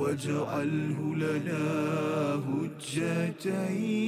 واجعله لنا هجتين.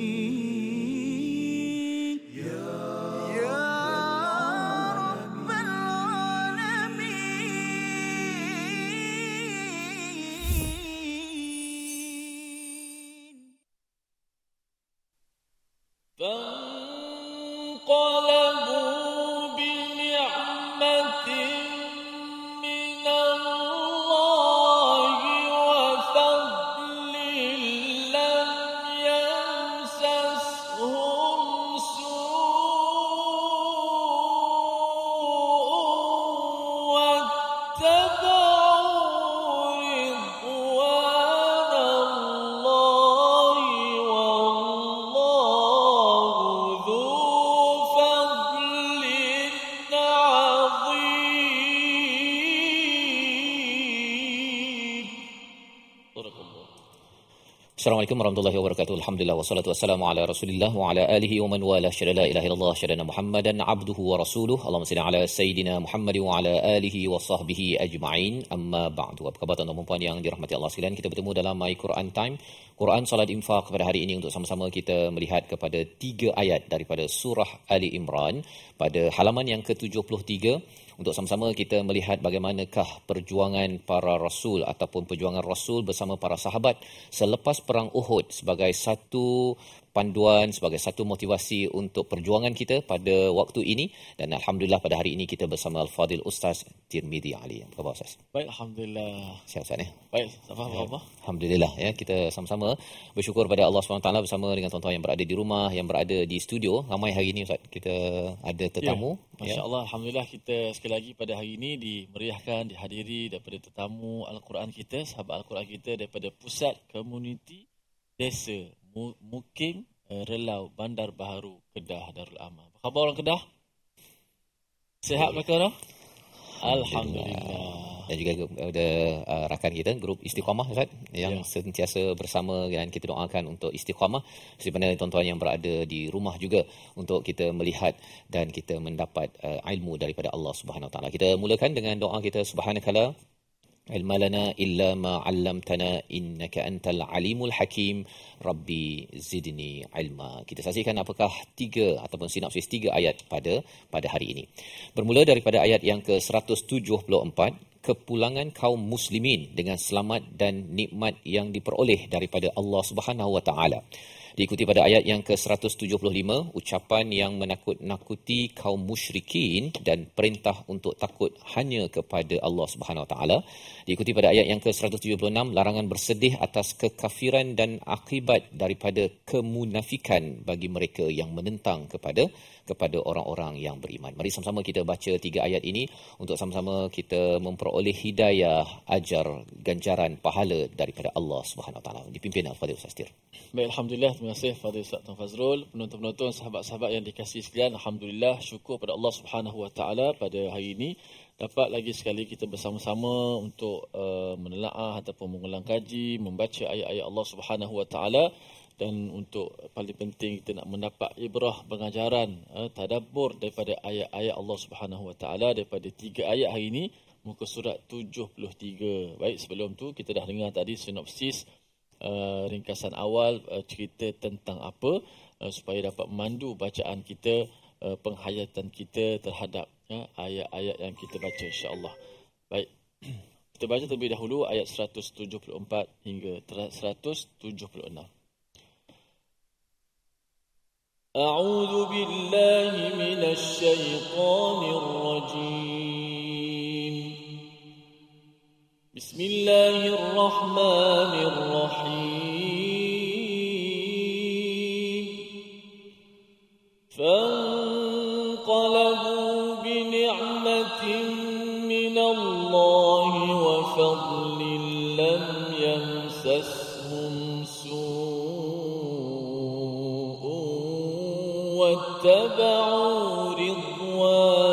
Assalamualaikum warahmatullahi wabarakatuh. Alhamdulillah wassalatu wassalamu ala Rasulillah wa ala alihi wa man wala syada la ilaha illallah syadana Muhammadan abduhu wa rasuluh. Allahumma salli ala sayidina Muhammad wa ala alihi wa sahbihi ajma'in. Amma ba'du. Apa khabar tuan-tuan puan yang dirahmati Allah sekalian? Kita bertemu dalam My Quran Time. Quran Salat Infak pada hari ini untuk sama-sama kita melihat kepada tiga ayat daripada surah Ali Imran pada halaman yang ke-73 untuk sama-sama kita melihat bagaimanakah perjuangan para rasul ataupun perjuangan rasul bersama para sahabat selepas perang Uhud sebagai satu panduan sebagai satu motivasi untuk perjuangan kita pada waktu ini dan alhamdulillah pada hari ini kita bersama Al-Fadil Ustaz Tirmizi Ali. Apa khabar Ustaz? Baik, Alhamdulillah. Sihat Ustaz ya? Baik, apa Ya. apa? Alhamdulillah ya kita sama-sama bersyukur pada Allah SWT bersama dengan tuan-tuan yang berada di rumah yang berada di studio ramai hari ini Ustaz kita ada tetamu Ya, Masya Allah, Alhamdulillah kita sekali lagi pada hari ini dimeriahkan, dihadiri daripada tetamu Al-Quran kita, sahabat Al-Quran kita daripada pusat komuniti desa Mukim eh, Relau Bandar Baharu Kedah Darul Aman. Apa khabar orang Kedah? Sehat mereka dah? Alhamdulillah. dan juga ada uh, rakan kita grup istiqamah Ustaz yang Ya. sentiasa bersama dan kita doakan untuk istiqamah seperti mana tuan-tuan yang berada di rumah juga untuk kita melihat dan kita mendapat uh, ilmu daripada Allah Subhanahu Wa Taala. Kita mulakan dengan doa kita subhanakala علم لنا إلا ما علمتنا إنك أنت العليم الحكيم ربي زدني علما kita saksikan apakah tiga ataupun sinopsis tiga ayat pada pada hari ini bermula daripada ayat yang ke-174 kepulangan kaum muslimin dengan selamat dan nikmat yang diperoleh daripada Allah Subhanahu wa taala diikuti pada ayat yang ke-175 ucapan yang menakut-nakuti kaum musyrikin dan perintah untuk takut hanya kepada Allah Subhanahu Wa Taala diikuti pada ayat yang ke-176 larangan bersedih atas kekafiran dan akibat daripada kemunafikan bagi mereka yang menentang kepada kepada orang-orang yang beriman. Mari sama-sama kita baca tiga ayat ini untuk sama-sama kita memperoleh hidayah, ajar, ganjaran, pahala daripada Allah Subhanahu Wa Taala. Dipimpin Al-Fadhil Ustaz Tir. Baik, Alhamdulillah. Terima kasih kepada Ustaz Tuan Fazrul. Penonton-penonton, sahabat-sahabat yang dikasihi sekalian. Alhamdulillah. Syukur pada Allah Subhanahu Wa Taala pada hari ini. Dapat lagi sekali kita bersama-sama untuk uh, menelaah ataupun mengulang kaji, membaca ayat-ayat Allah Subhanahu Wa Taala dan untuk paling penting kita nak mendapat ibrah pengajaran uh, tadabbur daripada ayat-ayat Allah Subhanahu Wa Taala daripada tiga ayat hari ini muka surat 73. Baik, sebelum tu kita dah dengar tadi sinopsis uh, ringkasan awal uh, cerita tentang apa uh, supaya dapat memandu bacaan kita uh, penghayatan kita terhadap ya, ayat-ayat yang kita baca insya-Allah. Baik. Kita baca terlebih dahulu ayat 174 hingga 176. أعوذ بالله من الشيطان الرجيم بسم الله الرحمن الرحيم. فانقلبوا بنعمة من الله وفضل لم يمسسهم سوء واتبعوا رضوان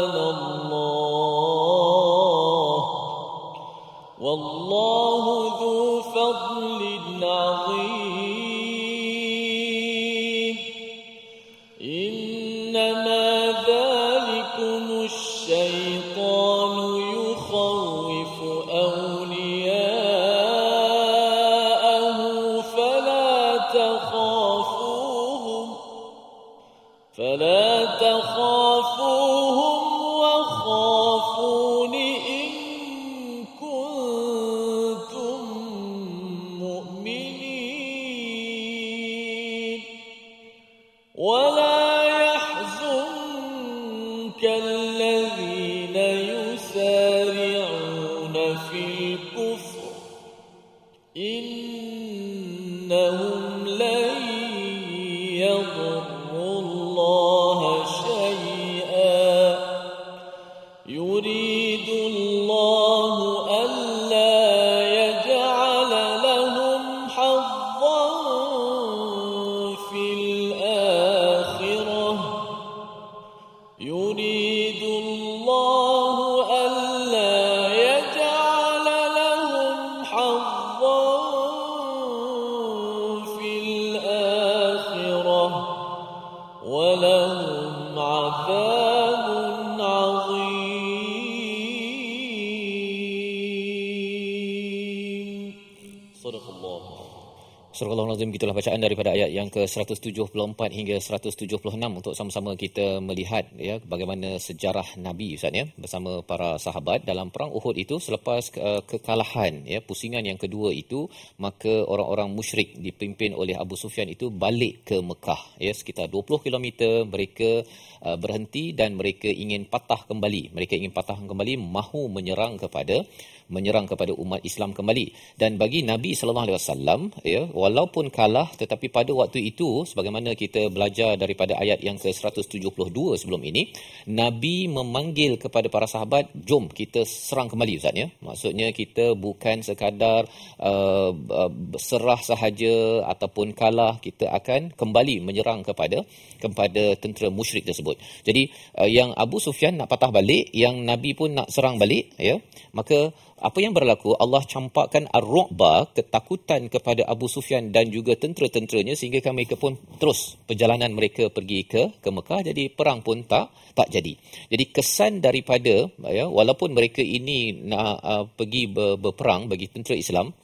Surah Al-Azim gitulah bacaan daripada ayat yang ke-174 hingga 176 untuk sama-sama kita melihat ya bagaimana sejarah Nabi Ustaz ya bersama para sahabat dalam perang Uhud itu selepas uh, kekalahan ya pusingan yang kedua itu maka orang-orang musyrik dipimpin oleh Abu Sufyan itu balik ke Mekah ya sekitar 20 km mereka uh, berhenti dan mereka ingin patah kembali. Mereka ingin patah kembali mahu menyerang kepada menyerang kepada umat Islam kembali. Dan bagi Nabi sallallahu alaihi wasallam ya walaupun kalah tetapi pada waktu itu sebagaimana kita belajar daripada ayat yang ke-172 sebelum ini Nabi memanggil kepada para sahabat jom kita serang kembali ustaz ya. Maksudnya kita bukan sekadar uh, uh, serah sahaja ataupun kalah kita akan kembali menyerang kepada kepada tentera musyrik tersebut. Jadi uh, yang Abu Sufyan nak patah balik yang Nabi pun nak serang balik ya. Maka apa yang berlaku Allah campakkan ar-ru'ba ketakutan kepada Abu Sufyan dan juga tentera-tenteranya sehingga kami mereka pun terus perjalanan mereka pergi ke ke Mekah jadi perang pun tak tak jadi. Jadi kesan daripada ya walaupun mereka ini nak uh, pergi ber, berperang bagi tentera Islam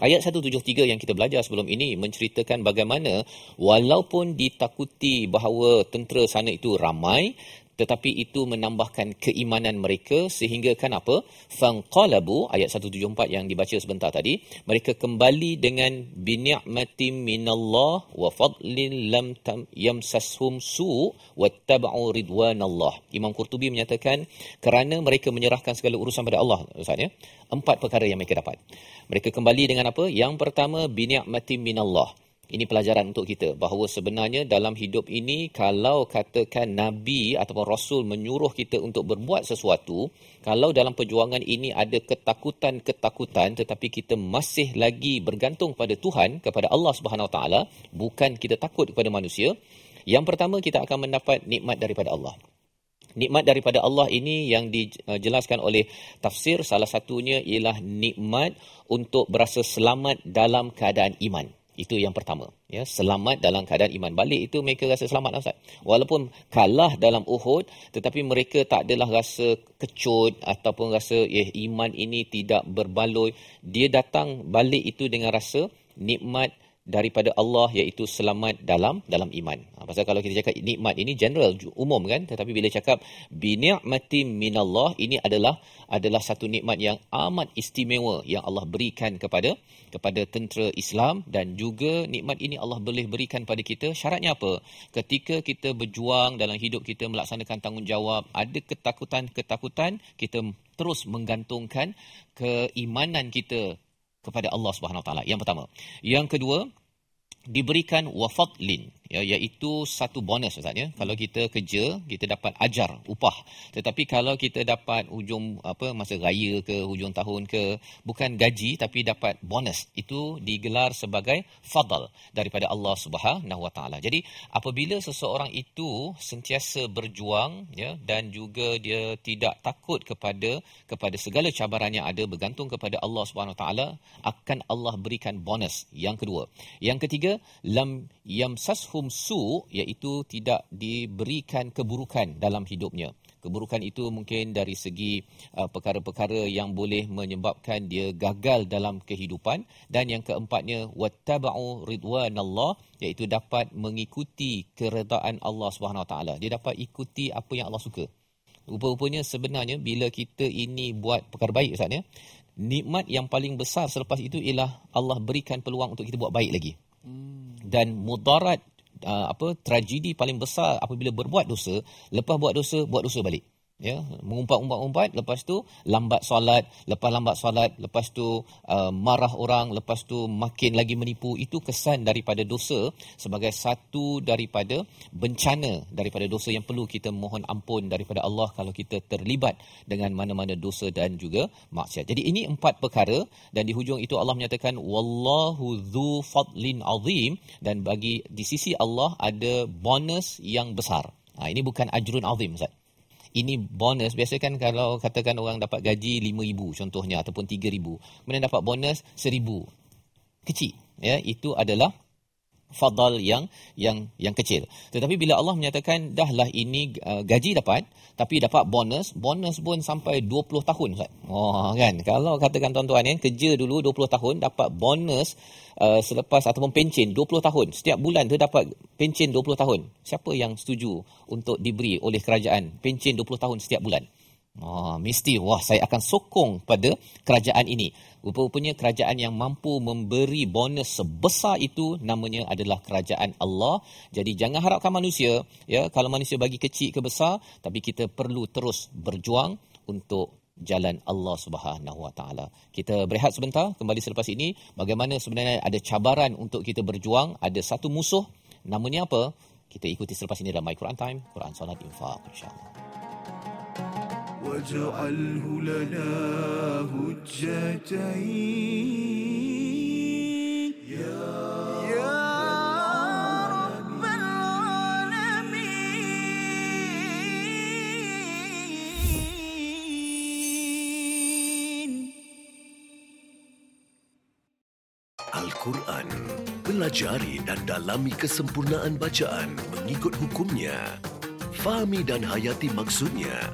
Ayat 173 yang kita belajar sebelum ini menceritakan bagaimana walaupun ditakuti bahawa tentera sana itu ramai tetapi itu menambahkan keimanan mereka sehingga kan apa? Fanqalabu ayat 174 yang dibaca sebentar tadi mereka kembali dengan bini'matin minallah wa fadlin lam tam yamsashum su wattaba'u ridwanallah. Imam Qurtubi menyatakan kerana mereka menyerahkan segala urusan pada Allah Ustaz ya empat perkara yang mereka dapat. Mereka kembali dengan apa? Yang pertama bini'matin minallah ini pelajaran untuk kita bahawa sebenarnya dalam hidup ini kalau katakan nabi ataupun rasul menyuruh kita untuk berbuat sesuatu kalau dalam perjuangan ini ada ketakutan-ketakutan tetapi kita masih lagi bergantung pada Tuhan kepada Allah Subhanahu Wa Taala bukan kita takut kepada manusia yang pertama kita akan mendapat nikmat daripada Allah Nikmat daripada Allah ini yang dijelaskan oleh tafsir salah satunya ialah nikmat untuk berasa selamat dalam keadaan iman. Itu yang pertama. Ya, selamat dalam keadaan iman. Balik itu mereka rasa selamat Ustaz. Walaupun kalah dalam Uhud, tetapi mereka tak adalah rasa kecut ataupun rasa eh, iman ini tidak berbaloi. Dia datang balik itu dengan rasa nikmat daripada Allah iaitu selamat dalam dalam iman. Ha, pasal kalau kita cakap nikmat ini general umum kan tetapi bila cakap bi ni'mati minallah ini adalah adalah satu nikmat yang amat istimewa yang Allah berikan kepada kepada tentera Islam dan juga nikmat ini Allah boleh berikan pada kita syaratnya apa? Ketika kita berjuang dalam hidup kita melaksanakan tanggungjawab ada ketakutan-ketakutan kita terus menggantungkan keimanan kita kepada Allah Subhanahu taala. Yang pertama. Yang kedua, diberikan wafadlin ya iaitu satu bonus Ustaz ya. Kalau kita kerja, kita dapat ajar, upah. Tetapi kalau kita dapat hujung apa masa raya ke hujung tahun ke bukan gaji tapi dapat bonus. Itu digelar sebagai fadl daripada Allah Subhanahu Wa Taala. Jadi apabila seseorang itu sentiasa berjuang ya dan juga dia tidak takut kepada kepada segala cabaran yang ada bergantung kepada Allah Subhanahu Wa Taala akan Allah berikan bonus. Yang kedua. Yang ketiga, lam yamsashum su iaitu tidak diberikan keburukan dalam hidupnya. Keburukan itu mungkin dari segi uh, perkara-perkara yang boleh menyebabkan dia gagal dalam kehidupan. Dan yang keempatnya wattaba'u ridwanallah iaitu dapat mengikuti keredaan Allah Subhanahu Wa Taala. Dia dapat ikuti apa yang Allah suka. Rupa-rupanya sebenarnya bila kita ini buat perkara baik ustaz ya nikmat yang paling besar selepas itu ialah Allah berikan peluang untuk kita buat baik lagi. Dan mudarat uh, apa tragedi paling besar apabila berbuat dosa lepas buat dosa buat dosa balik ya mengumpat-umpat-umpat lepas tu lambat solat lepas lambat solat lepas tu uh, marah orang lepas tu makin lagi menipu. Itu kesan daripada dosa sebagai satu daripada bencana daripada dosa yang perlu kita mohon ampun daripada Allah kalau kita terlibat dengan mana-mana dosa dan juga maksiat. Jadi ini empat perkara dan di hujung itu Allah menyatakan wallahu dzu fadlin azim. Dan bagi di sisi Allah ada bonus yang besar. Ha, ini bukan ajrun azim Ustaz ini bonus. Biasa kan kalau katakan orang dapat gaji 5000 contohnya ataupun 3000 kemudian dapat bonus 1000 kecil ya. Itu adalah fadal yang yang yang kecil. Tetapi bila Allah menyatakan dahlah ini uh, gaji dapat tapi dapat bonus bonus pun sampai 20 tahun ustaz. Oh kan? Kalau katakan tuan-tuan ya kerja dulu 20 tahun dapat bonus uh, selepas ataupun pencen 20 tahun. Setiap bulan tu dapat pencen 20 tahun. Siapa yang setuju untuk diberi oleh kerajaan pencen 20 tahun setiap bulan? Oh, mesti wah saya akan sokong pada kerajaan ini. Rupa-rupanya kerajaan yang mampu memberi bonus sebesar itu namanya adalah kerajaan Allah. Jadi jangan harapkan manusia ya kalau manusia bagi kecil ke besar tapi kita perlu terus berjuang untuk jalan Allah Subhanahu Wa Taala. Kita berehat sebentar kembali selepas ini bagaimana sebenarnya ada cabaran untuk kita berjuang, ada satu musuh namanya apa? Kita ikuti selepas ini dalam My Quran Time, Quran Salat Infaq insya-Allah. واجعله لنا هجتين يا يا رب العالمين Al-Quran. Pelajari dan dalami kesempurnaan bacaan mengikut hukumnya. Fahami dan hayati maksudnya.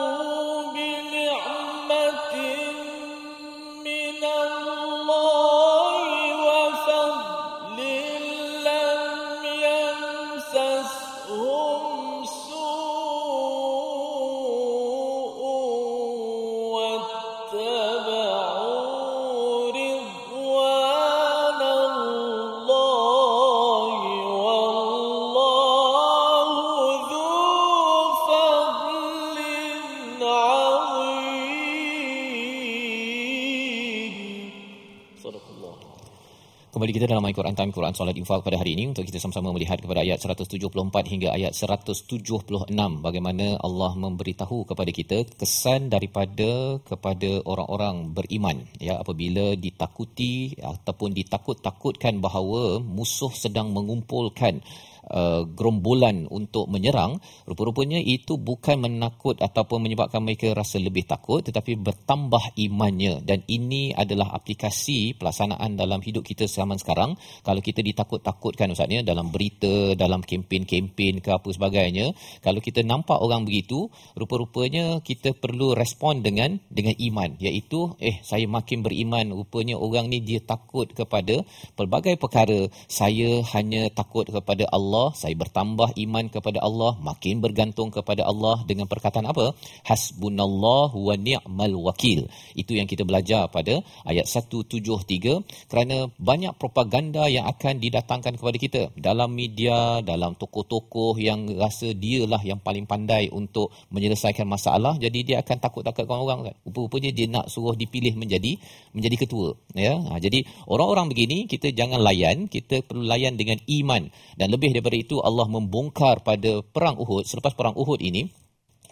Kembali kita dalam My Quran Time Quran Salat Infak pada hari ini untuk kita sama-sama melihat kepada ayat 174 hingga ayat 176 bagaimana Allah memberitahu kepada kita kesan daripada kepada orang-orang beriman ya apabila ditakuti ataupun ditakut-takutkan bahawa musuh sedang mengumpulkan uh, gerombolan untuk menyerang. Rupa-rupanya itu bukan menakut ataupun menyebabkan mereka rasa lebih takut tetapi bertambah imannya. Dan ini adalah aplikasi pelaksanaan dalam hidup kita zaman sekarang. Kalau kita ditakut-takutkan ustaz ya dalam berita dalam kempen-kempen ke apa sebagainya kalau kita nampak orang begitu rupa-rupanya kita perlu respon dengan dengan iman. Iaitu eh saya makin beriman rupanya orang ni dia takut kepada pelbagai perkara. Saya hanya takut kepada Allah saya bertambah iman kepada Allah makin bergantung kepada Allah dengan perkataan apa? Hasbunallahu wa ni'mal wakil. Itu yang kita belajar pada ayat 173 kerana banyak propaganda yang akan didatangkan kepada kita dalam media dalam tokoh-tokoh yang rasa dialah yang paling pandai untuk menyelesaikan masalah jadi dia akan takut-takutkan orang kan? Rupa-rupanya dia nak suruh dipilih menjadi menjadi ketua ya? Ha, jadi orang-orang begini kita jangan layan kita perlu layan dengan iman. Dan lebih itu Allah membongkar pada perang Uhud selepas perang Uhud ini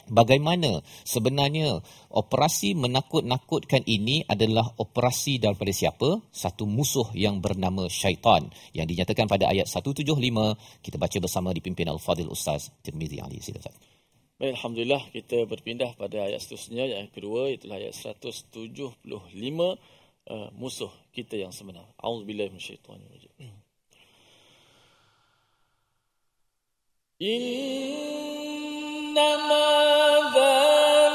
Bagaimana sebenarnya operasi menakut-nakutkan ini adalah operasi daripada siapa? Satu musuh yang bernama syaitan yang dinyatakan pada ayat 175 kita baca bersama dipimpin Al-Fadil Ustaz Tirmizi Ali. Ustaz. Baik, Alhamdulillah kita berpindah pada ayat seterusnya yang kedua itulah ayat 175 uh, musuh kita yang sebenar. Auzubillahi minasyaitonirrajim. إنما ذلكم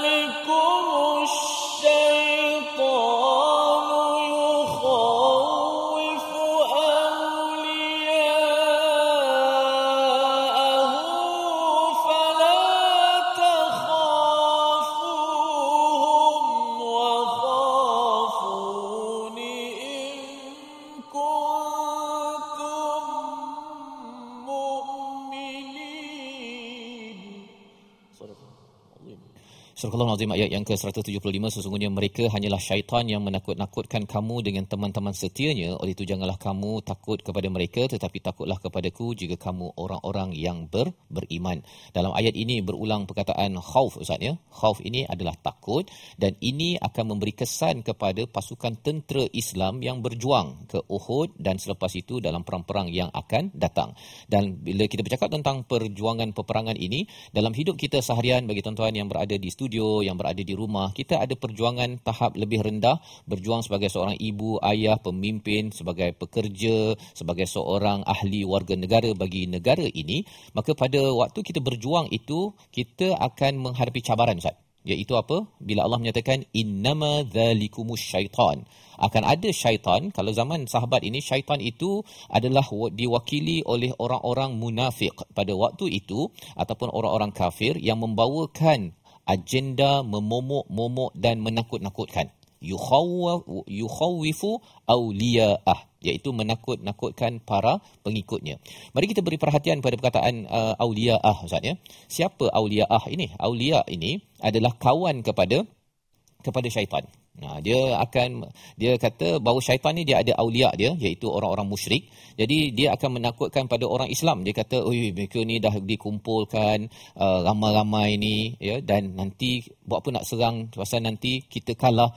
Surah Al-Azim ayat yang ke-175 sesungguhnya mereka hanyalah syaitan yang menakut-nakutkan kamu dengan teman-teman setianya oleh itu janganlah kamu takut kepada mereka tetapi takutlah kepadaku jika kamu orang-orang yang ber, beriman. Dalam ayat ini berulang perkataan khauf Ustaz ya. Khauf ini adalah takut dan ini akan memberi kesan kepada pasukan tentera Islam yang berjuang ke Uhud dan selepas itu dalam perang-perang yang akan datang. Dan bila kita bercakap tentang perjuangan peperangan ini dalam hidup kita seharian bagi tuan-tuan yang berada di studio yang berada di rumah kita ada perjuangan tahap lebih rendah. Berjuang sebagai seorang ibu ayah pemimpin sebagai pekerja sebagai seorang ahli warga negara bagi negara ini. Maka pada waktu kita berjuang itu kita akan menghadapi cabaran Ustaz iaitu apa? Bila Allah menyatakan innama dzalikumus syaitan. Akan ada syaitan kalau zaman sahabat ini syaitan itu adalah wa- diwakili oleh orang-orang munafik pada waktu itu ataupun orang-orang kafir yang membawakan agenda memomok-momok dan menakut-nakutkan. Yukhawifu awliya'ah iaitu menakut-nakutkan para pengikutnya. Mari kita beri perhatian pada perkataan uh, awliya'ah Ustaz ya. Siapa awliya'ah ini? Awliya ini adalah kawan kepada kepada syaitan. Nah, dia akan dia kata bahawa syaitan ni dia ada aulia dia iaitu orang-orang musyrik. Jadi dia akan menakutkan pada orang Islam. Dia kata, "Oi, mereka ni dah dikumpulkan uh, ramai-ramai ni ya dan nanti buat apa nak serang pasal nanti kita kalah."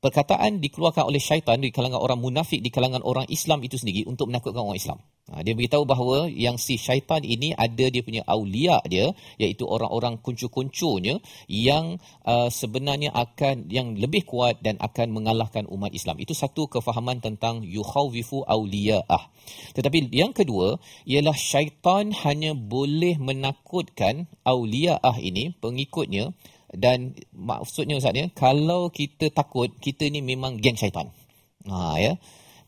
Perkataan dikeluarkan oleh syaitan di kalangan orang munafik di kalangan orang Islam itu sendiri untuk menakutkan orang Islam. Ha, dia beritahu bahawa yang si syaitan ini ada dia punya aulia dia iaitu orang-orang kuncu-kuncunya yang uh, sebenarnya akan yang lebih kuat dan akan mengalahkan umat Islam. Itu satu kefahaman tentang yukhawifu auliyaah. Tetapi yang kedua ialah syaitan hanya boleh menakutkan auliyaah ini pengikutnya dan maksudnya Ustaz ya kalau kita takut kita ni memang geng syaitan. Ha ya.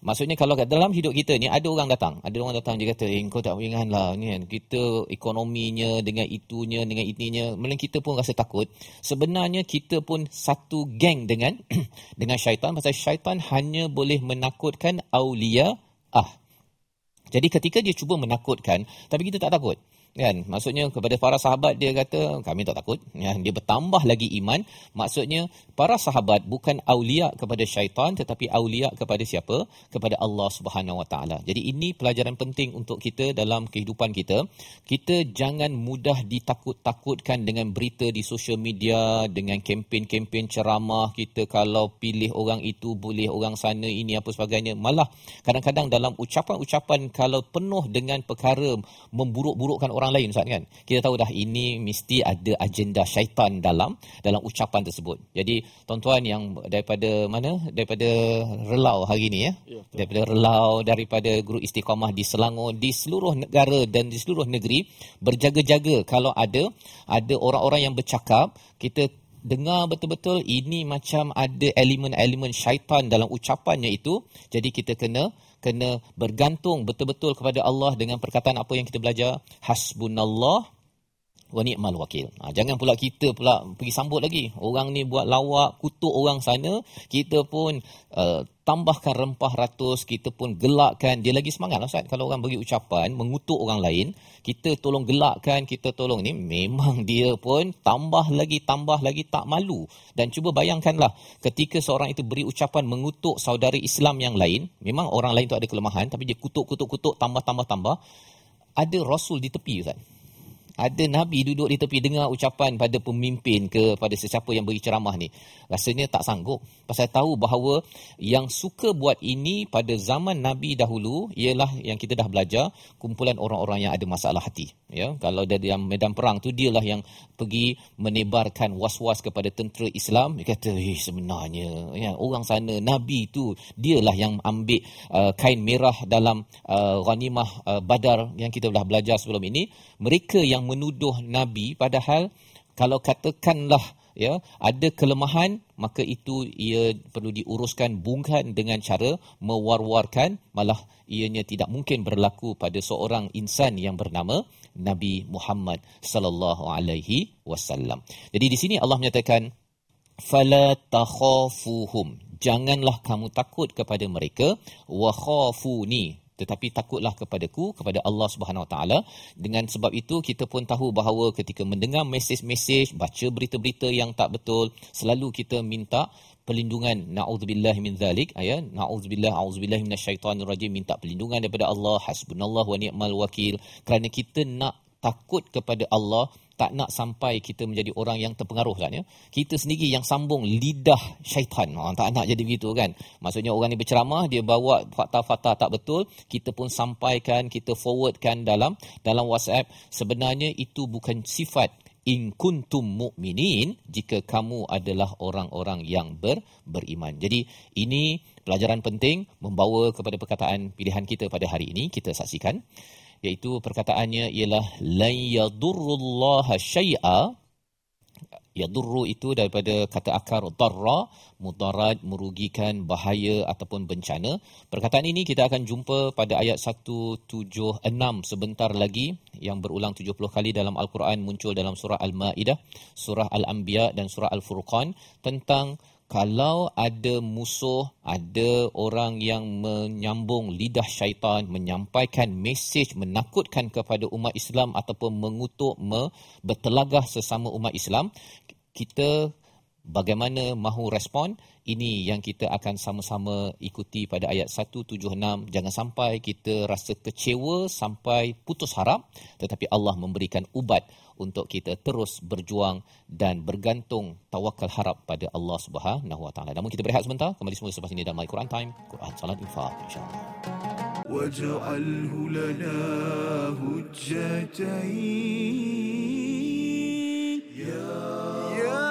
Maksudnya kalau kat dalam hidup kita ni ada orang datang, ada orang datang dia kata, "Eh kau tak ingatlah ni kan kita ekonominya dengan itunya dengan ininya, melainkan kita pun rasa takut." Sebenarnya kita pun satu geng dengan dengan syaitan pasal syaitan hanya boleh menakutkan aulia ah. Jadi ketika dia cuba menakutkan tapi kita tak takut kan? Maksudnya kepada para sahabat dia kata kami tak takut. Ya dia bertambah lagi iman. Maksudnya para sahabat bukan aulia kepada syaitan tetapi aulia kepada siapa? Kepada Allah Subhanahu Wa Taala. Jadi ini pelajaran penting untuk kita dalam kehidupan kita. Kita jangan mudah ditakut-takutkan dengan berita di sosial media dengan kempen-kempen ceramah kita kalau pilih orang itu boleh orang sana ini apa sebagainya. Malah kadang-kadang dalam ucapan-ucapan kalau penuh dengan perkara memburuk-burukkan orang lain Ustaz kan? Kita tahu dah ini mesti ada agenda syaitan dalam dalam ucapan tersebut. Jadi tuan-tuan yang daripada mana? Daripada Relau hari ini ya, Ya, betul. daripada Relau daripada guru istiqamah di Selangor di seluruh negara dan di seluruh negeri berjaga-jaga. Kalau ada ada orang-orang yang bercakap kita dengar betul-betul ini macam ada elemen-elemen syaitan dalam ucapannya itu jadi kita kena kena bergantung betul-betul kepada Allah dengan perkataan apa yang kita belajar hasbunallah wa ni'mal wakil. Ha, jangan pula kita pula pergi sambut lagi. Orang ni buat lawak, kutuk orang sana, kita pun uh, tambahkan rempah ratus, kita pun gelakkan. Dia lagi semangat lah Ustaz. Kalau orang bagi ucapan, mengutuk orang lain, kita tolong gelakkan, kita tolong ni, memang dia pun tambah lagi, tambah lagi tak malu. Dan cuba bayangkanlah, ketika seorang itu beri ucapan mengutuk saudara Islam yang lain, memang orang lain tu ada kelemahan, tapi dia kutuk, kutuk, kutuk, tambah, tambah, tambah. Ada Rasul di tepi Ustaz ada nabi duduk di tepi dengar ucapan pada pemimpin ke pada sesiapa yang beri ceramah ni. Rasanya tak sanggup. Pasal tahu bahawa yang suka buat ini pada zaman nabi dahulu ialah yang kita dah belajar kumpulan orang-orang yang ada masalah hati ya kalau dia dalam medan perang tu dialah yang pergi menebarkan was-was kepada tentera Islam. Dia kata eh sebenarnya ya orang sana nabi tu dialah yang ambil uh, kain merah dalam uh, ghanimah uh, badar yang kita dah belajar sebelum ini. Mereka yang menuduh nabi padahal kalau katakanlah ya ada kelemahan maka itu ia perlu diuruskan bukan dengan cara mewar-warkan. Malah ianya tidak mungkin berlaku pada seorang insan yang bernama Nabi Muhammad sallallahu alaihi wasallam. Jadi di sini Allah menyatakan fala takhafuhum. Janganlah kamu takut kepada mereka wa khafuni. Tetapi takutlah kepadaku kepada Allah Subhanahu Wa Taala. Dengan sebab itu kita pun tahu bahawa ketika mendengar mesej-mesej baca berita-berita yang tak betul selalu kita minta perlindungan naudzubillah min zalik ya naudzubillah auzubillah minasyaitonir rajim minta perlindungan daripada Allah hasbunallah wa ni'mal wakil kerana kita nak takut kepada Allah tak nak sampai kita menjadi orang yang terpengaruh kan ya. Kita sendiri yang sambung lidah syaitan. Ha, tak nak jadi begitu kan. Maksudnya orang ni berceramah, dia bawa fakta-fakta tak betul, kita pun sampaikan, kita forwardkan dalam dalam WhatsApp. Sebenarnya itu bukan sifat in kuntum mu'minin jika kamu adalah orang-orang yang ber, beriman. Jadi ini pelajaran penting membawa kepada perkataan pilihan kita pada hari ini. Kita saksikan iaitu perkataannya ialah la yadurrullaha syai'a yadurru itu daripada kata akar darra mudarat merugikan bahaya ataupun bencana. Perkataan ini kita akan jumpa pada ayat 176 sebentar lagi yang berulang 70 kali dalam al-Quran muncul dalam surah al-Maidah surah al-Anbiya dan surah al-Furqan tentang kalau ada musuh, ada orang yang menyambung lidah syaitan, menyampaikan mesej menakutkan kepada umat Islam ataupun mengutuk, bertelagah sesama umat Islam, kita bagaimana mahu respon? Ini yang kita akan sama-sama ikuti pada ayat 176. Jangan sampai kita rasa kecewa sampai putus harap, tetapi Allah memberikan ubat untuk kita terus berjuang dan bergantung tawakal harap pada Allah Subhanahu Wa Taala. Namun kita berehat sebentar, kembali semula selepas ini dalam My Quran Time, Quran Salat Infaq insya-Allah. واجعله لنا هجتين يا يا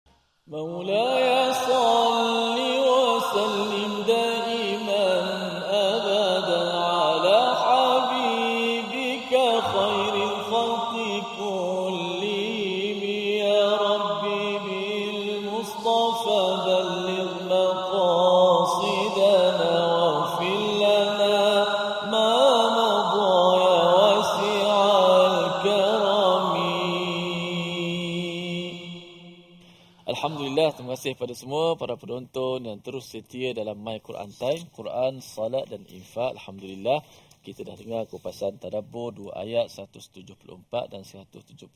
مولاي صل وسلم دائما kasih kepada semua para penonton yang terus setia dalam My Quran Time, Quran, Salat dan Infak. Alhamdulillah, kita dah dengar kupasan tadabbur dua ayat 174 dan 175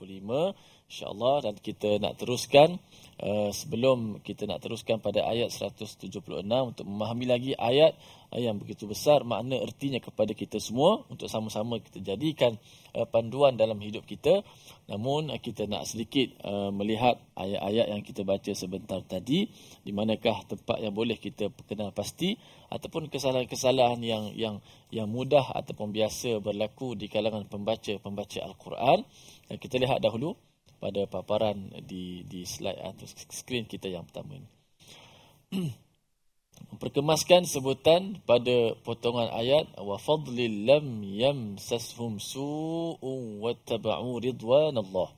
insyaallah dan kita nak teruskan uh, sebelum kita nak teruskan pada ayat 176 untuk memahami lagi ayat yang begitu besar makna ertinya kepada kita semua untuk sama-sama kita jadikan uh, panduan dalam hidup kita namun uh, kita nak sedikit melihat ayat-ayat yang kita baca sebentar tadi di manakah tempat yang boleh kita kenal pasti ataupun kesalahan-kesalahan yang yang yang mudah ataupun biasa berlaku di kalangan pembaca-pembaca Al-Quran. Dan kita lihat dahulu pada paparan di di slide atau skrin kita yang pertama ini. Memperkemaskan sebutan pada potongan ayat wa fadlil lam yamsashum su'un wattaba'u ridwanallah.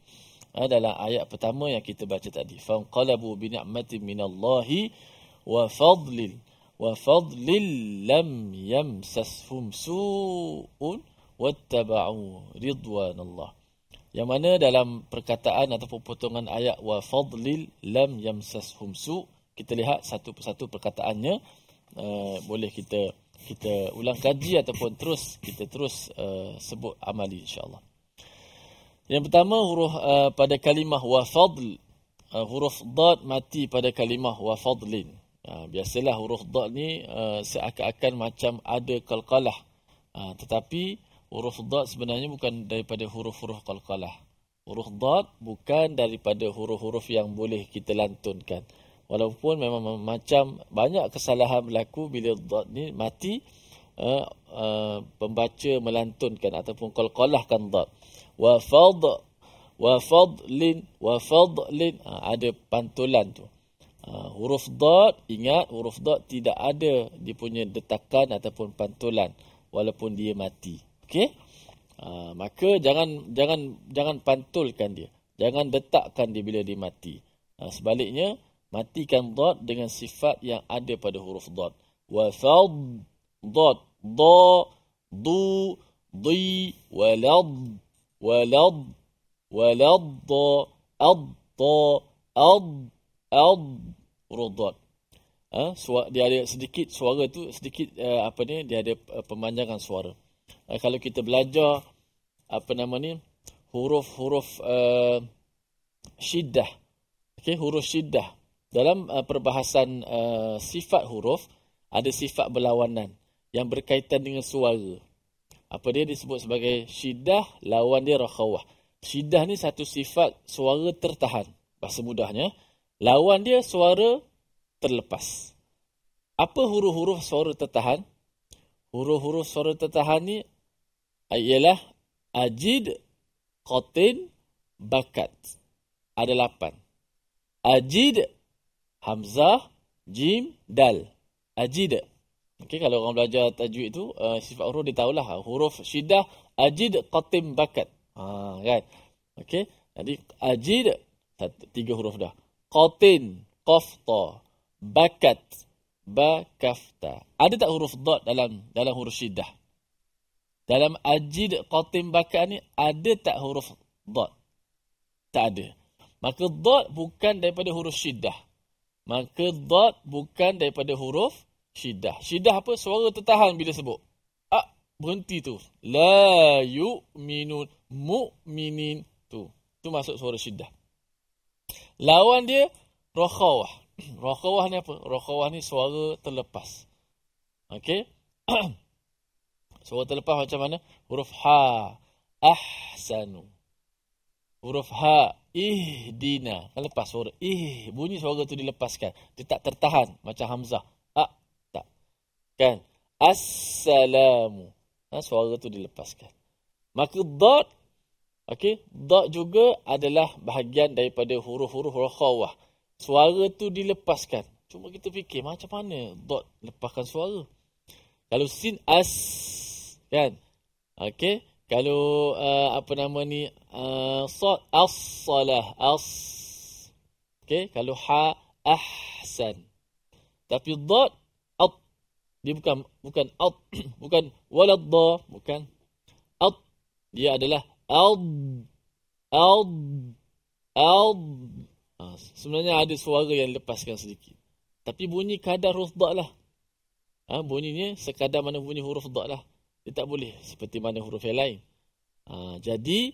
Ha, dalam ayat pertama yang kita baca tadi. Fanqalabu bi ni'matin minallahi wa fadlin wa fadlin lam yamsashum su'un wattaba'u ridwanallah. Yang mana dalam perkataan ataupun potongan ayat wa fadlil lam yamsashum su kita lihat satu persatu perkataannya uh, boleh kita kita ulang kaji ataupun terus kita terus uh, sebut amali insyaallah. Yang pertama huruf uh, pada kalimah wa fadl uh, huruf dad mati pada kalimah wa fadlin. Uh, biasalah huruf dad ni uh, seakan-akan macam ada qalqalah. Uh, tetapi huruf dad sebenarnya bukan daripada huruf-huruf qalqalah. Huruf dad bukan daripada huruf-huruf yang boleh kita lantunkan. Walaupun memang macam banyak kesalahan berlaku bila dot ni mati uh, uh, pembaca melantunkan ataupun qalqalahkan dot. Wa fad wa fadlin wa fadlin uh, ada pantulan tu. Uh, huruf dot ingat huruf dot tidak ada dia punya detakan ataupun pantulan walaupun dia mati. Okey? Uh, maka jangan jangan jangan pantulkan dia. Jangan detakkan dia bila dia mati. Uh, sebaliknya matikan dot dengan sifat yang ada pada huruf dot. Wa fad dot da du di walad walad walad da ad da ad ad dot. Ha, suara, dia ada sedikit suara tu sedikit uh, apa ni dia ada uh, pemanjangan suara. Uh, kalau kita belajar apa nama ni huruf-huruf uh, syiddah. Okey, huruf syiddah dalam uh, perbahasan uh, sifat huruf ada sifat berlawanan yang berkaitan dengan suara. Apa dia disebut sebagai syiddah, lawan dia rakhawah. Syiddah ni satu sifat suara tertahan. Bahasa mudahnya, lawan dia suara terlepas. Apa huruf-huruf suara tertahan? Huruf-huruf suara tertahan ni ialah ajid, qatin, bakat. Ada lapan. Ajid Hamzah, Jim, Dal. Ajid. Okey, kalau orang belajar tajwid tu, uh, sifat huruf dia tahulah. Huruf syidah, ajid, qatim, bakat. Ha, kan? Okey, jadi ajid, tiga huruf dah. Qatin, qafta, bakat, bakafta. Ada tak huruf dot dalam dalam huruf syidah? Dalam ajid, qatim, bakat ni, ada tak huruf dot? Tak ada. Maka dot bukan daripada huruf syidah. Maka dot bukan daripada huruf syiddah. Syiddah apa? Suara tertahan bila sebut. Ah, berhenti tu. La yu'minun mu'minin tu. Tu masuk suara syiddah. Lawan dia rokhawah. rokhawah ni apa? Rokhawah ni suara terlepas. Okey? suara terlepas macam mana? Huruf ha. Ahsanu. Huruf ha ihdina. Kan lepas suara ih. Bunyi suara tu dilepaskan. Dia tak tertahan. Macam Hamzah. A. Tak. Kan? Assalamu. Ha, suara tu dilepaskan. Maka dot. Okay. Dot juga adalah bahagian daripada huruf-huruf rakhawah. Suara tu dilepaskan. Cuma kita fikir macam mana dot lepaskan suara. Kalau sin as. Kan? Okay. Kalau uh, apa nama ni uh, as-salah as. Okey, kalau ha ahsan. Tapi dad at dia bukan bukan at bukan walad da bukan at dia adalah ad ad ad ha, sebenarnya ada suara yang lepaskan sedikit. Tapi bunyi kadar huruf dad lah. Ha, bunyinya sekadar mana bunyi huruf dad lah. Dia tak boleh seperti mana huruf yang lain. Ha, jadi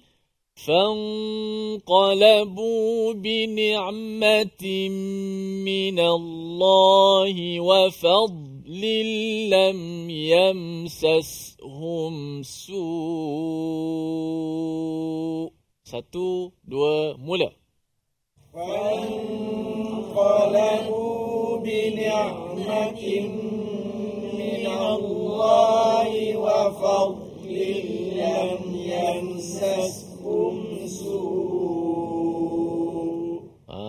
فانقلبوا بنعمة من الله وفضل لم يمسسهم سوء Satu, dua, mula. فانقلبوا بنعمة من الله يمسسهم سوء Ha,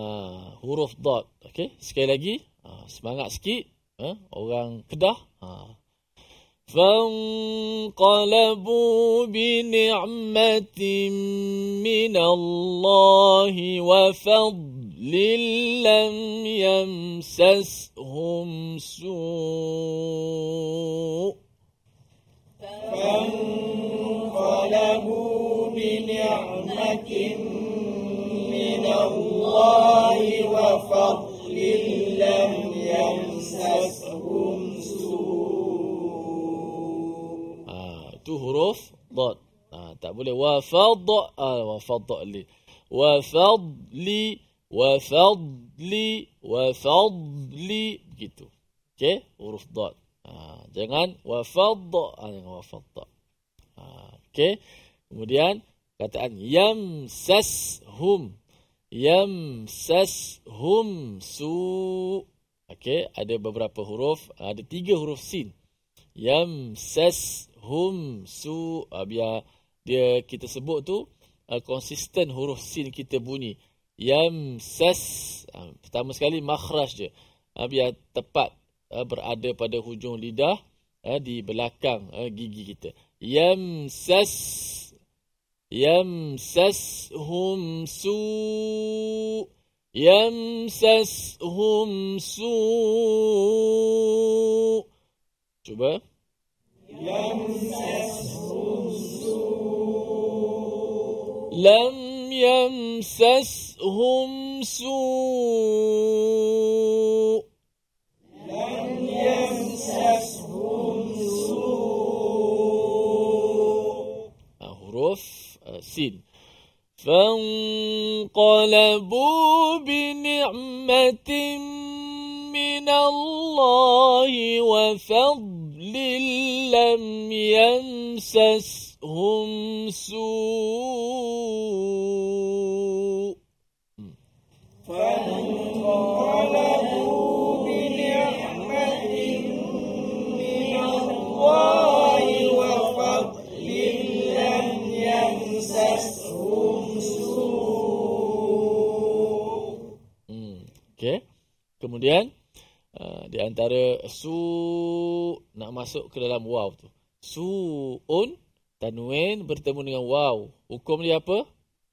huruf dot. Okey, sekali lagi. Ha, semangat sikit. Ha, orang Kedah. Ha. فانقلبوا بنعمة من الله وفضل لم يمسسهم سوء فانقلبوا بنعمة من الله وفضل لم يمسسهم سوء Ah, itu huruf dad. Ah, tak boleh wafad ah, wafadli. Wafadli wafadli wafadli begitu. Okey, huruf dad. Ah, jangan wafad ah, jangan wafad. Ah, okey. Kemudian kataan yamsashum. Yamsashum su. Okey, ada beberapa huruf, ada tiga huruf sin. Yamsashum su. Uh, biar dia kita sebut tu uh, konsisten huruf sin kita bunyi. Yamsas uh, pertama sekali makhraj je biar tepat berada pada hujung lidah di belakang gigi kita. Yamsas يمسسهم سوء يمسسهم سوء. coba يمسسهم سوء لم يمسسهم سوء. لم يمسسهم سوء أهرف سين فانقلبوا بنعمة من الله وفضل لم يمسسهم سوء. فانقلبوا بنعمة من الله Hmm. Okey. Kemudian uh, di antara su nak masuk ke dalam waw tu. Suun tanwin bertemu dengan waw. Hukum dia apa?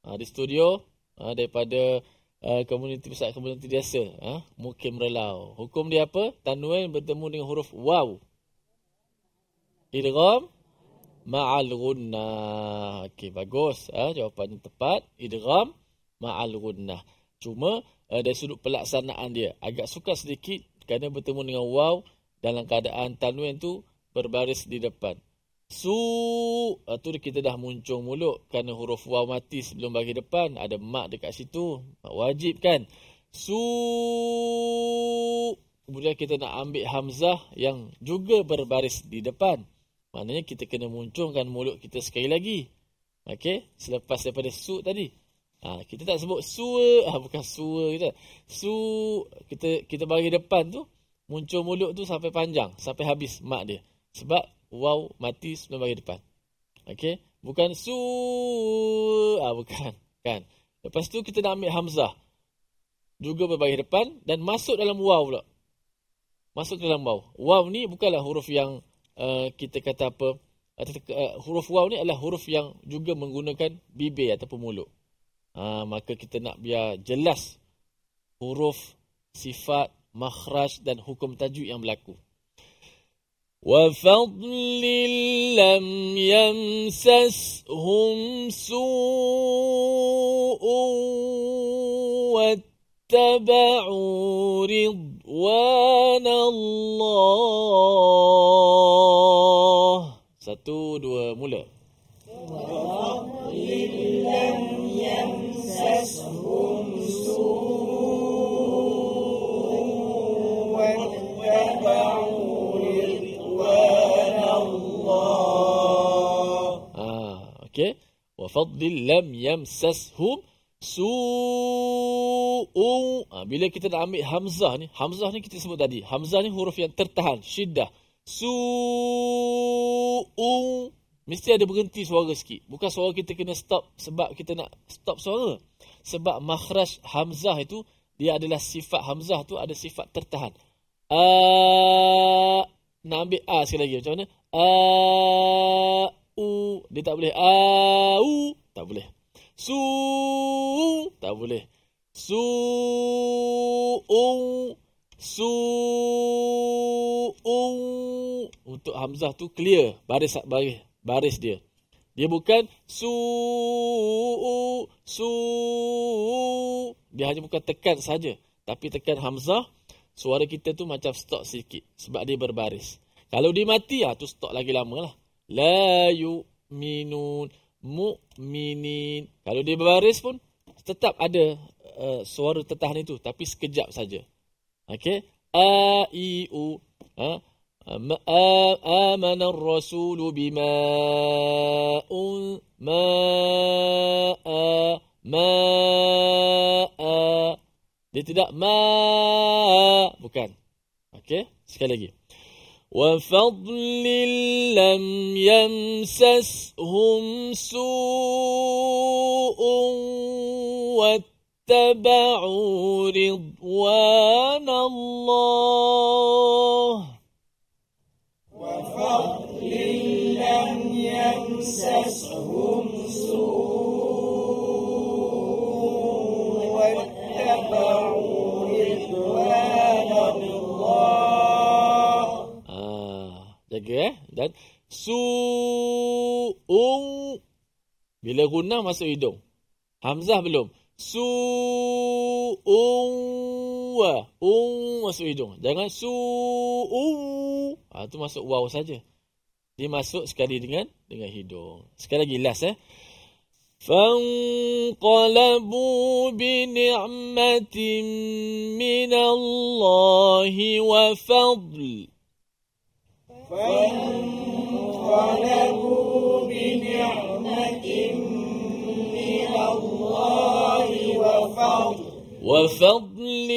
Uh, di studio uh, daripada uh, komuniti pusat komuniti biasa, uh, Mukim Relau. Hukum dia apa? Tanwin bertemu dengan huruf waw. Idgham ma'al gunnah. Okey, bagus. Ah, jawapannya tepat. Idgham ma'al gunnah. Cuma uh, dari sudut pelaksanaan dia agak sukar sedikit kerana bertemu dengan waw dalam keadaan tanwin tu berbaris di depan. Su uh, tu kita dah muncung mulut kerana huruf waw mati sebelum bagi depan ada mak dekat situ. Mak wajib kan? Su kemudian kita nak ambil hamzah yang juga berbaris di depan. Maknanya kita kena muncungkan mulut kita sekali lagi. Okey, selepas daripada su tadi. Ha, kita tak sebut sua, ha, bukan sua kita. Su kita kita bagi depan tu muncul mulut tu sampai panjang, sampai habis mak dia. Sebab waw mati sebelum bagi depan. Okey, bukan su, ha, bukan, kan. Lepas tu kita nak ambil hamzah. Juga berbagi depan dan masuk dalam waw pula. Masuk dalam waw. Waw ni bukanlah huruf yang uh, kita kata apa uh, huruf waw ni adalah huruf yang juga menggunakan bibir ataupun mulut. Ha, maka kita nak biar jelas huruf, sifat, makhraj dan hukum tajuk yang berlaku. وَفَضْلٍ لَمْ يَمْسَسْهُمْ سُوءٌ وَاتَّبَعُوا رِضْوَانَ اللَّهِ Satu, dua, mula. Ah, Fadil lam yamsashum su'u. Ah, bila kita nak ambil Hamzah ni, Hamzah ni kita sebut tadi. Hamzah ni huruf yang tertahan, syiddah. Su'u. Mesti ada berhenti suara sikit. Bukan suara kita kena stop sebab kita nak stop suara. Sebab makhraj hamzah itu dia adalah sifat hamzah tu ada sifat tertahan. A nak ambil a sekali lagi macam mana? au dia tak boleh au tak boleh su tak boleh su su untuk hamzah tu clear baris baris baris dia. Dia bukan su su dia hanya bukan tekan saja tapi tekan hamzah suara kita tu macam stop sikit sebab dia berbaris. Kalau dia mati ah tu stop lagi lama lah. La yu'minun mu'minin. Kalau dia berbaris pun tetap ada uh, suara tertahan itu tapi sekejap saja okey a i u ha آمن الرسول بما أن ما ما dia tidak ma bukan okey sekali lagi وفضل لم يمسسهم سوء واتبعوا رضوان الله وفضل لم يمسسهم سوء واتبعوا رضوان الله. Dan su'ung. Bila guna masuk hidung. Hamzah belum. Su'ung. Wa. Ung masuk hidung. Jangan su'ung. Ah, tu masuk waw saja. Dia masuk sekali dengan dengan hidung. Sekali lagi last eh. فانقلبوا بنعمة من الله وفضل فانقلبوا بنعمة من الله وفضل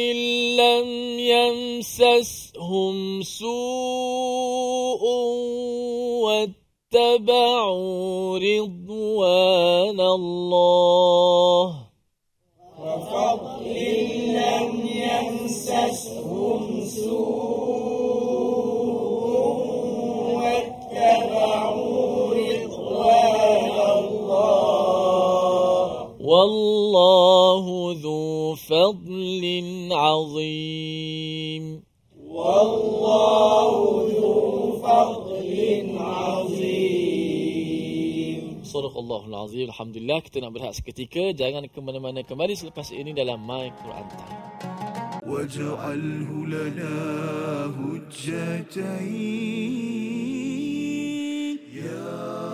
لم يمسسهم سوء واتبعوا رضوان الله. فضل عظيم والله ذو فضل عظيم صدق الله العظيم Alhamdulillah kita nak berehat seketika Jangan ke mana-mana kembali selepas ini dalam My Quran Time واجعله لنا هجتين يا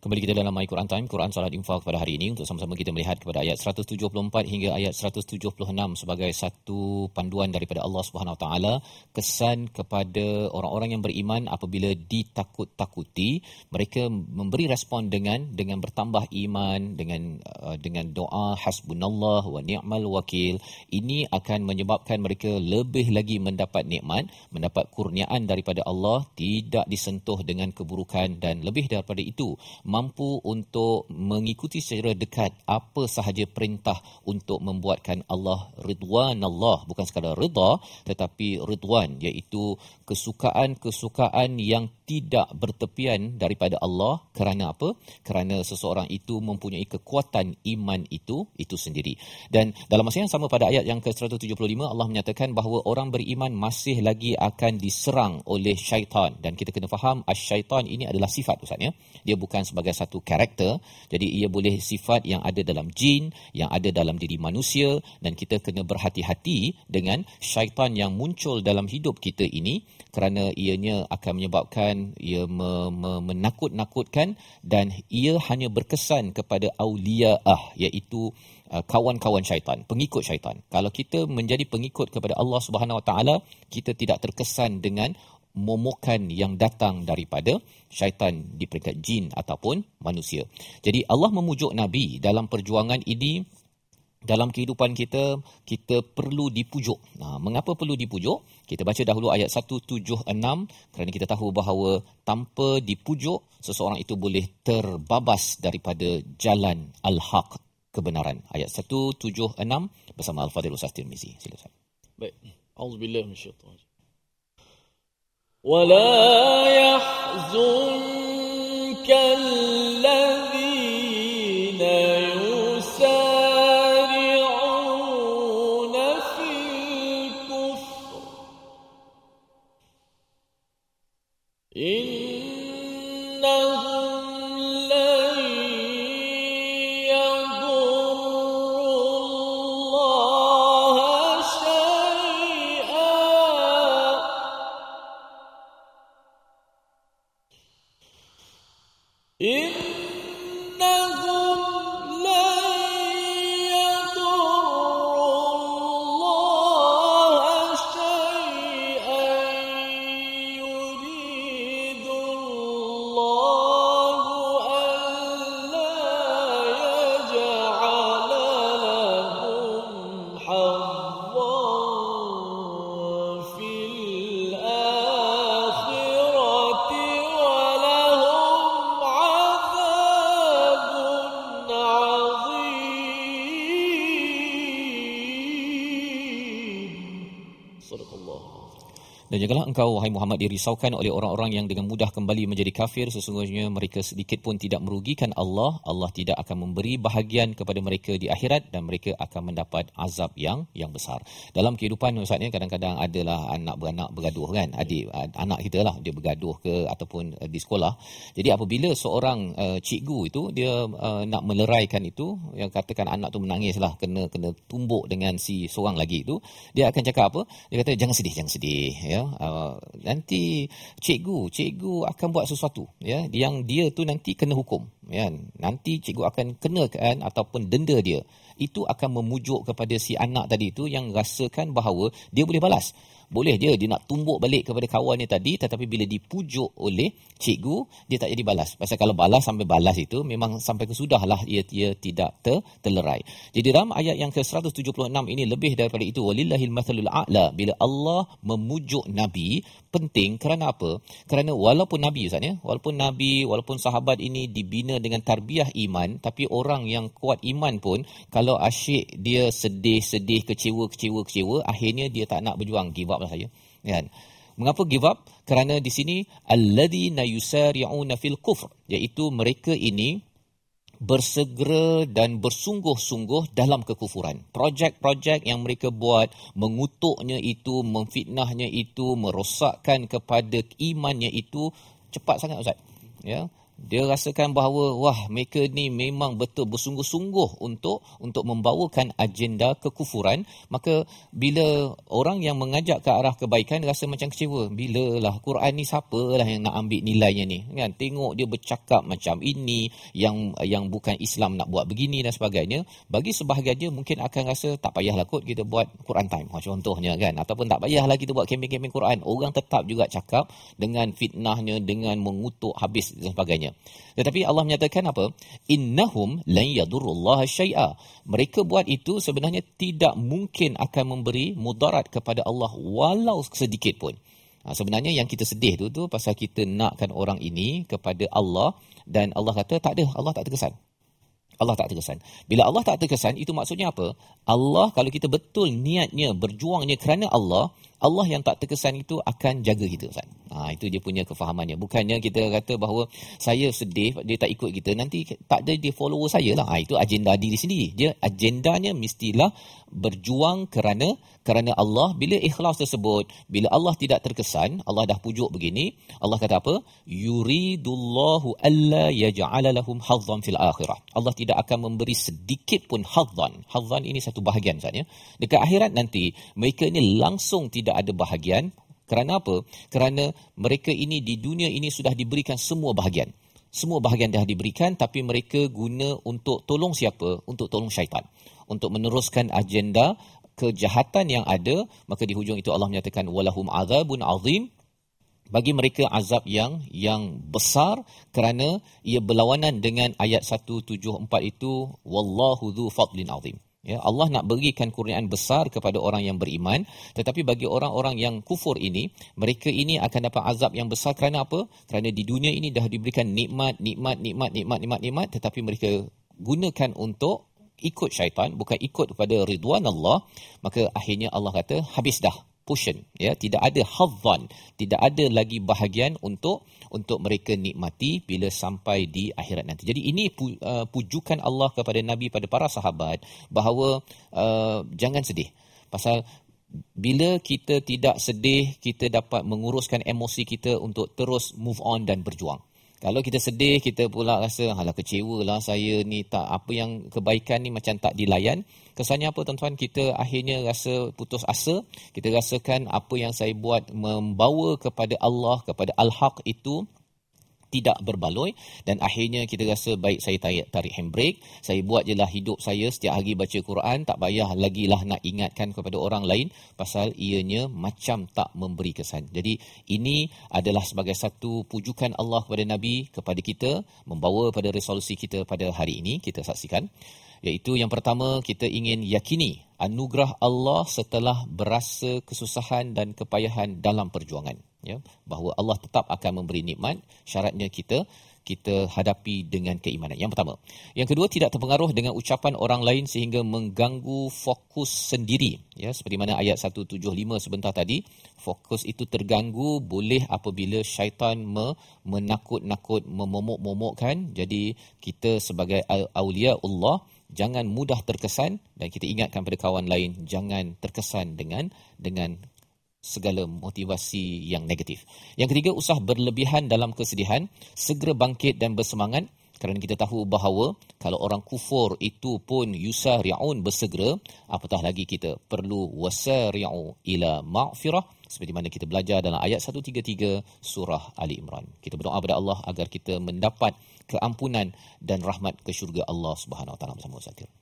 Kembali kita dalam My Quran Time, Quran Salat Infak pada hari ini. Untuk sama-sama kita melihat kepada ayat 174 hingga ayat 176 sebagai satu panduan daripada Allah Subhanahu Wa Taala. Kesan kepada orang-orang yang beriman apabila ditakut-takuti mereka memberi respon dengan dengan bertambah iman dengan uh, dengan doa hasbunallah wa ni'mal wakil. Ini akan menyebabkan mereka lebih lagi mendapat nikmat mendapat kurniaan daripada Allah tidak disentuh dengan keburukan dan lebih daripada itu mampu untuk mengikuti secara dekat apa sahaja perintah untuk membuatkan Allah ridwan Allah bukan sekadar rida tetapi ridwan iaitu kesukaan-kesukaan yang tidak bertepian daripada Allah kerana apa? Kerana seseorang itu mempunyai kekuatan iman itu itu sendiri. Dan dalam masa yang sama pada ayat yang ke-175 Allah menyatakan bahawa orang beriman masih lagi akan diserang oleh syaitan dan kita kena faham syaitan ini adalah sifat ustaz ya. Dia bukan sebagai satu karakter. Jadi ia boleh sifat yang ada dalam jin, yang ada dalam diri manusia dan kita kena berhati-hati dengan syaitan yang muncul dalam hidup kita ini kerana ianya akan menyebabkan ia me, me, menakut-nakutkan dan ia hanya berkesan kepada auliaah iaitu uh, kawan-kawan syaitan, pengikut syaitan. Kalau kita menjadi pengikut kepada Allah Subhanahu Wa Taala, kita tidak terkesan dengan momokan yang datang daripada syaitan di peringkat jin ataupun manusia. Jadi Allah memujuk Nabi dalam perjuangan ini dalam kehidupan kita kita perlu dipujuk. Nah, mengapa perlu dipujuk? Kita baca dahulu ayat 176 kerana kita tahu bahawa tanpa dipujuk seseorang itu boleh terbabas daripada jalan al-haq kebenaran. Ayat 176 bersama Al-Fadhil Ustaz Tirmizi. Silakan. Baik. Auzubillahi minasyaitanir ولا يحزنك Allah. Dan janganlah engkau, wahai Muhammad, dirisaukan oleh orang-orang yang dengan mudah kembali menjadi kafir. Sesungguhnya mereka sedikit pun tidak merugikan Allah. Allah tidak akan memberi bahagian kepada mereka di akhirat dan mereka akan mendapat azab yang yang besar. Dalam kehidupan, ni kadang-kadang adalah anak beranak bergaduh kan. Adik, anak kita lah, dia bergaduh ke ataupun uh, di sekolah. Jadi apabila seorang uh, cikgu itu, dia uh, nak meleraikan itu, yang katakan anak tu menangis lah, kena, kena tumbuk dengan si seorang lagi itu, dia akan cakap apa? Dia kata, jangan sedih, jangan sedih. Ya, uh, nanti cikgu cikgu akan buat sesuatu ya. Yang dia tu nanti kena hukum ya. Nanti cikgu akan kenakan ataupun denda dia. Itu akan memujuk kepada si anak tadi itu yang rasakan bahawa dia boleh balas boleh dia dia nak tumbuk balik kepada kawannya tadi tetapi bila dipujuk oleh cikgu dia tak jadi balas. Pasal kalau balas sampai balas itu memang sampai kesudahlah ia ia tidak ter, terlerai. Jadi dalam ayat yang ke-176 ini lebih daripada itu walillahil mathalul a'la. Bila Allah memujuk nabi penting kerana apa? Kerana walaupun nabi ustaz ya walaupun nabi walaupun sahabat ini dibina dengan tarbiyah iman tapi orang yang kuat iman pun kalau asyik dia sedih-sedih kecewa kecewa kecewa akhirnya dia tak nak berjuang give up lah saya kan mengapa give up kerana di sini alladhina yusari'una fil kufr iaitu mereka ini bersegera dan bersungguh-sungguh dalam kekufuran. Projek-projek yang mereka buat, mengutuknya itu, memfitnahnya itu, merosakkan kepada imannya itu cepat sangat Ustaz. Ya, dia rasakan bahawa wah mereka ni memang betul bersungguh-sungguh untuk untuk membawakan agenda kekufuran. Maka bila orang yang mengajak ke arah kebaikan rasa macam kecewa. Bilalah Quran ni siapalah yang nak ambil nilainya ni? Kan? Tengok dia bercakap macam ini yang yang bukan Islam nak buat begini dan sebagainya. Bagi sebahagian dia mungkin akan rasa tak payahlah kot kita buat Quran time. Ha, contohnya kan? Ataupun tak payahlah kita buat kempen-kempen Quran. Orang tetap juga cakap dengan fitnahnya dengan mengutuk habis dan sebagainya tetapi Allah menyatakan apa? Innahum lan yadurrullaha syai'a. Mereka buat itu sebenarnya tidak mungkin akan memberi mudarat kepada Allah walau sedikit pun. Ha, sebenarnya yang kita sedih tu tu pasal kita nakkan orang ini kepada Allah dan Allah kata tak ada, Allah tak terkesan. Allah tak terkesan. Bila Allah tak terkesan, itu maksudnya apa? Allah kalau kita betul niatnya, berjuangnya kerana Allah, Allah yang tak terkesan itu akan jaga kita Ustaz. Ha, itu dia punya kefahamannya. Bukannya kita kata bahawa saya sedih dia tak ikut kita nanti tak ada dia follower saya lah. Ha, itu agenda diri sendiri. Dia agendanya mestilah berjuang kerana kerana Allah bila ikhlas tersebut bila Allah tidak terkesan Allah dah pujuk begini Allah kata apa yuridullahu alla yaj'ala lahum hazzan fil akhirah Allah tidak akan memberi sedikit pun hazzan hazzan ini satu bahagian Ustaz ya dekat akhirat nanti mereka ini langsung tidak ada bahagian Kerana apa? Kerana mereka ini di dunia ini sudah diberikan semua bahagian. Semua bahagian dah diberikan tapi mereka guna untuk tolong siapa? Untuk tolong syaitan. Untuk meneruskan agenda kejahatan yang ada, maka di hujung itu Allah menyatakan walahum azabun azim bagi mereka azab yang yang besar kerana ia berlawanan dengan ayat 174 itu wallahu dzu fadlin azim ya Allah nak berikan kurniaan besar kepada orang yang beriman. Tetapi bagi orang-orang yang kufur ini mereka ini akan dapat azab yang besar kerana apa? Kerana di dunia ini dah diberikan nikmat nikmat nikmat nikmat nikmat nikmat. Tetapi mereka gunakan untuk ikut syaitan bukan ikut kepada ridwan Allah. Maka akhirnya Allah kata habis dah portion ya. Tidak ada hadzan tidak ada lagi bahagian untuk untuk mereka nikmati bila sampai di akhirat nanti. Jadi ini pu, uh, pujukan Allah kepada nabi pada para sahabat bahawa uh, jangan sedih. Pasal bila kita tidak sedih kita dapat menguruskan emosi kita untuk terus move on dan berjuang. Kalau kita sedih, kita pula rasa, halah kecewa lah saya ni tak, apa yang kebaikan ni macam tak dilayan. Kesannya apa tuan-tuan? Kita akhirnya rasa putus asa. Kita rasakan apa yang saya buat membawa kepada Allah, kepada Al-Haq itu tidak berbaloi dan akhirnya kita rasa baik saya tarik, tarik handbrake. Saya buat je lah hidup saya setiap hari baca Quran tak payah lagi lah nak ingatkan kepada orang lain pasal ianya macam tak memberi kesan. Jadi ini adalah sebagai satu pujukan Allah kepada Nabi kepada kita membawa pada resolusi kita pada hari ini kita saksikan. Iaitu yang pertama kita ingin yakini anugerah Allah setelah berasa kesusahan dan kepayahan dalam perjuangan ya bahawa Allah tetap akan memberi nikmat syaratnya kita kita hadapi dengan keimanan. Yang pertama. Yang kedua tidak terpengaruh dengan ucapan orang lain sehingga mengganggu fokus sendiri. Ya, seperti mana ayat 175 sebentar tadi, fokus itu terganggu boleh apabila syaitan me- menakut-nakut, memomok-momokkan. Jadi kita sebagai aulia Allah jangan mudah terkesan dan kita ingatkan pada kawan lain jangan terkesan dengan dengan segala motivasi yang negatif. Yang ketiga, usah berlebihan dalam kesedihan, segera bangkit dan bersemangat kerana kita tahu bahawa kalau orang kufur itu pun yusari'un bersegera, apatah lagi kita perlu wasari'u ila ma'firah seperti mana kita belajar dalam ayat 133 surah Ali Imran. Kita berdoa kepada Allah agar kita mendapat keampunan dan rahmat ke syurga Allah Subhanahu Wa Taala bersama Ustaz.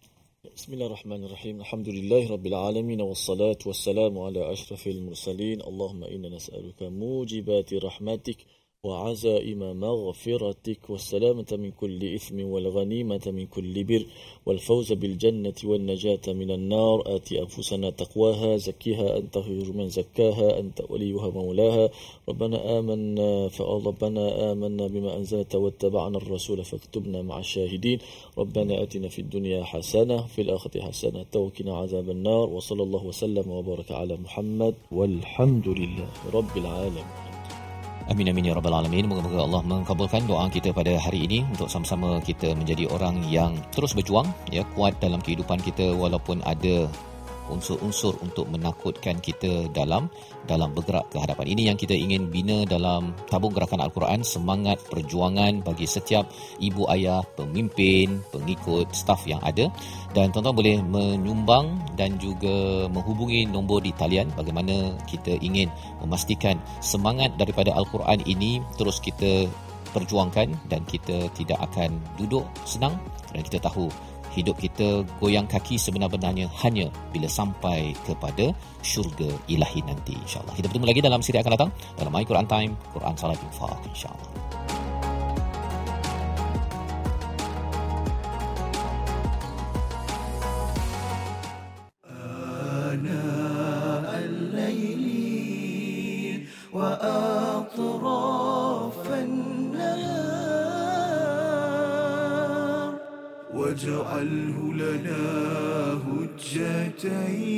بسم الله الرحمن الرحيم الحمد لله رب العالمين والصلاة والسلام على أشرف المرسلين اللهم إنا نسألك موجبات رحمتك وعزائم مغفرتك والسلامة من كل إثم والغنيمة من كل بر والفوز بالجنة والنجاة من النار. آت أنفسنا تقواها زكيها أنت خير من زكاها أنت وليها مولاها. ربنا آمنا فربنا آمنا بما أنزلت واتبعنا الرسول فاكتبنا مع الشاهدين. ربنا آتنا في الدنيا حسنة في الآخرة حسنة توكنا عذاب النار. وصلى الله وسلم وبارك على محمد والحمد لله رب العالمين. Amin amin ya rabbal alamin. Moga-moga Allah mengabulkan doa kita pada hari ini untuk sama-sama kita menjadi orang yang terus berjuang ya kuat dalam kehidupan kita walaupun ada unsur-unsur untuk menakutkan kita dalam dalam bergerak ke hadapan. Ini yang kita ingin bina dalam tabung gerakan Al-Quran, semangat perjuangan bagi setiap ibu ayah, pemimpin, pengikut, staf yang ada. Dan tuan-tuan boleh menyumbang dan juga menghubungi nombor di talian bagaimana kita ingin memastikan semangat daripada Al-Quran ini terus kita perjuangkan dan kita tidak akan duduk senang dan kita tahu hidup kita goyang kaki sebenar-benarnya hanya bila sampai kepada syurga ilahi nanti insyaAllah. Kita bertemu lagi dalam siri akan datang dalam My Quran Time, Quran Salat Infaq insyaAllah. آناء الليل وأطراف واجعله لنا هجتين.